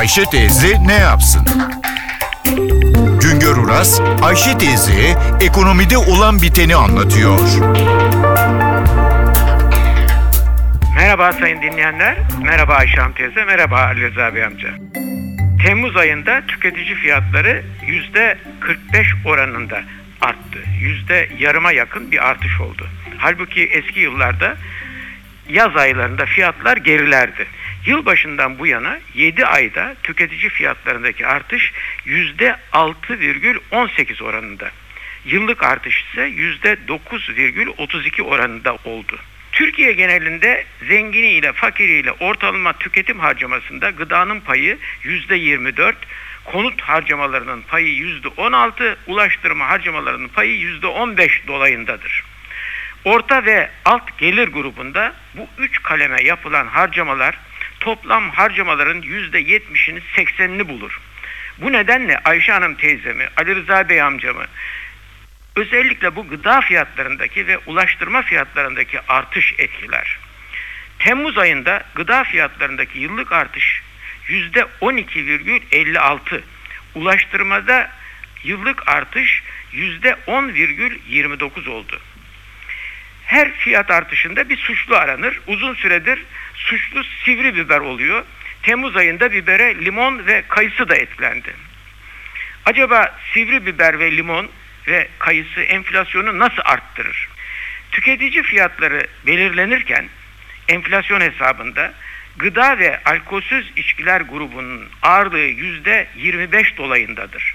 Ayşe teyze ne yapsın? Güngör Uras, Ayşe teyze ekonomide olan biteni anlatıyor. Merhaba sayın dinleyenler, merhaba Ayşe Hanım teyze, merhaba Ali Rıza Bey amca. Temmuz ayında tüketici fiyatları yüzde 45 oranında arttı. Yüzde yarıma yakın bir artış oldu. Halbuki eski yıllarda yaz aylarında fiyatlar gerilerdi. Yılbaşından bu yana 7 ayda tüketici fiyatlarındaki artış yüzde 6,18 oranında. Yıllık artış ise yüzde 9,32 oranında oldu. Türkiye genelinde zenginiyle fakiriyle ortalama tüketim harcamasında gıdanın payı yüzde 24, konut harcamalarının payı yüzde 16, ulaştırma harcamalarının payı yüzde 15 dolayındadır. Orta ve alt gelir grubunda bu üç kaleme yapılan harcamalar toplam harcamaların yüzde 70'ini 80'ini bulur. Bu nedenle Ayşe Hanım teyzemi, Ali Rıza Bey amcamı özellikle bu gıda fiyatlarındaki ve ulaştırma fiyatlarındaki artış etkiler. Temmuz ayında gıda fiyatlarındaki yıllık artış yüzde 12,56. Ulaştırmada yıllık artış yüzde 10,29 oldu. Her fiyat artışında bir suçlu aranır. Uzun süredir suçlu sivri biber oluyor. Temmuz ayında bibere limon ve kayısı da eklendi. Acaba sivri biber ve limon ve kayısı enflasyonu nasıl arttırır? Tüketici fiyatları belirlenirken enflasyon hesabında gıda ve alkolsüz içkiler grubunun ağırlığı yüzde 25 dolayındadır.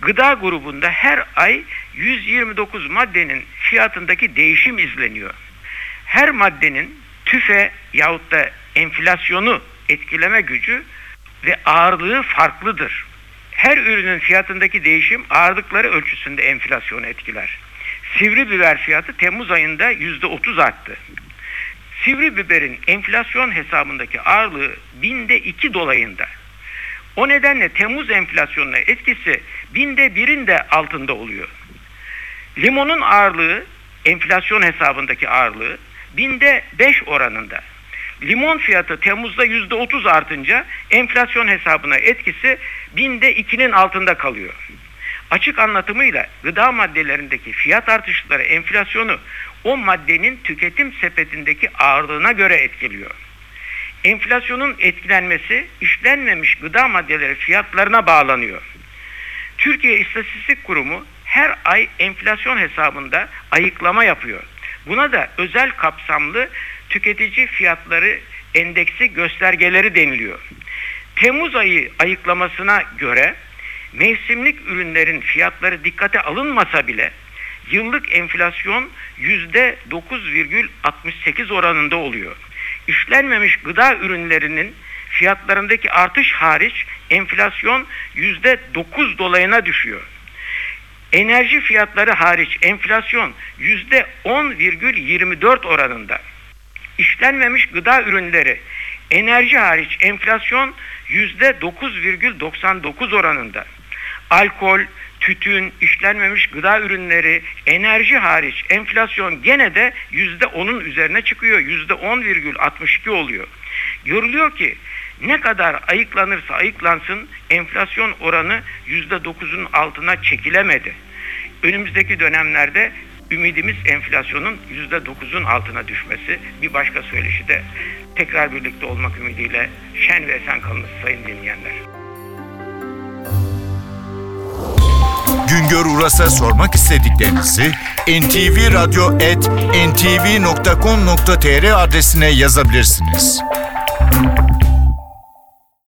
Gıda grubunda her ay 129 maddenin fiyatındaki değişim izleniyor. Her maddenin tüfe yahut da enflasyonu etkileme gücü ve ağırlığı farklıdır. Her ürünün fiyatındaki değişim ağırlıkları ölçüsünde enflasyonu etkiler. Sivri biber fiyatı Temmuz ayında %30 arttı. Sivri biberin enflasyon hesabındaki ağırlığı binde iki dolayında. O nedenle Temmuz enflasyonuna etkisi binde birin de altında oluyor. Limonun ağırlığı, enflasyon hesabındaki ağırlığı binde beş oranında. Limon fiyatı Temmuz'da yüzde otuz artınca enflasyon hesabına etkisi binde ikinin altında kalıyor. Açık anlatımıyla gıda maddelerindeki fiyat artışları enflasyonu o maddenin tüketim sepetindeki ağırlığına göre etkiliyor. Enflasyonun etkilenmesi işlenmemiş gıda maddeleri fiyatlarına bağlanıyor. Türkiye İstatistik Kurumu her ay enflasyon hesabında ayıklama yapıyor. Buna da özel kapsamlı tüketici fiyatları endeksi göstergeleri deniliyor. Temmuz ayı ayıklamasına göre mevsimlik ürünlerin fiyatları dikkate alınmasa bile yıllık enflasyon %9,68 oranında oluyor. İşlenmemiş gıda ürünlerinin fiyatlarındaki artış hariç enflasyon %9 dolayına düşüyor. Enerji fiyatları hariç enflasyon %10,24 oranında. İşlenmemiş gıda ürünleri enerji hariç enflasyon %9,99 oranında. Alkol, tütün, işlenmemiş gıda ürünleri, enerji hariç enflasyon gene de %10'un üzerine çıkıyor. %10,62 oluyor. Görülüyor ki ne kadar ayıklanırsa ayıklansın enflasyon oranı %9'un altına çekilemedi. Önümüzdeki dönemlerde ümidimiz enflasyonun %9'un altına düşmesi. Bir başka söyleşi de tekrar birlikte olmak ümidiyle şen ve esen kalınız sayın dinleyenler. Güngör Uras'a sormak istediklerinizi ntvradio.com.tr adresine yazabilirsiniz.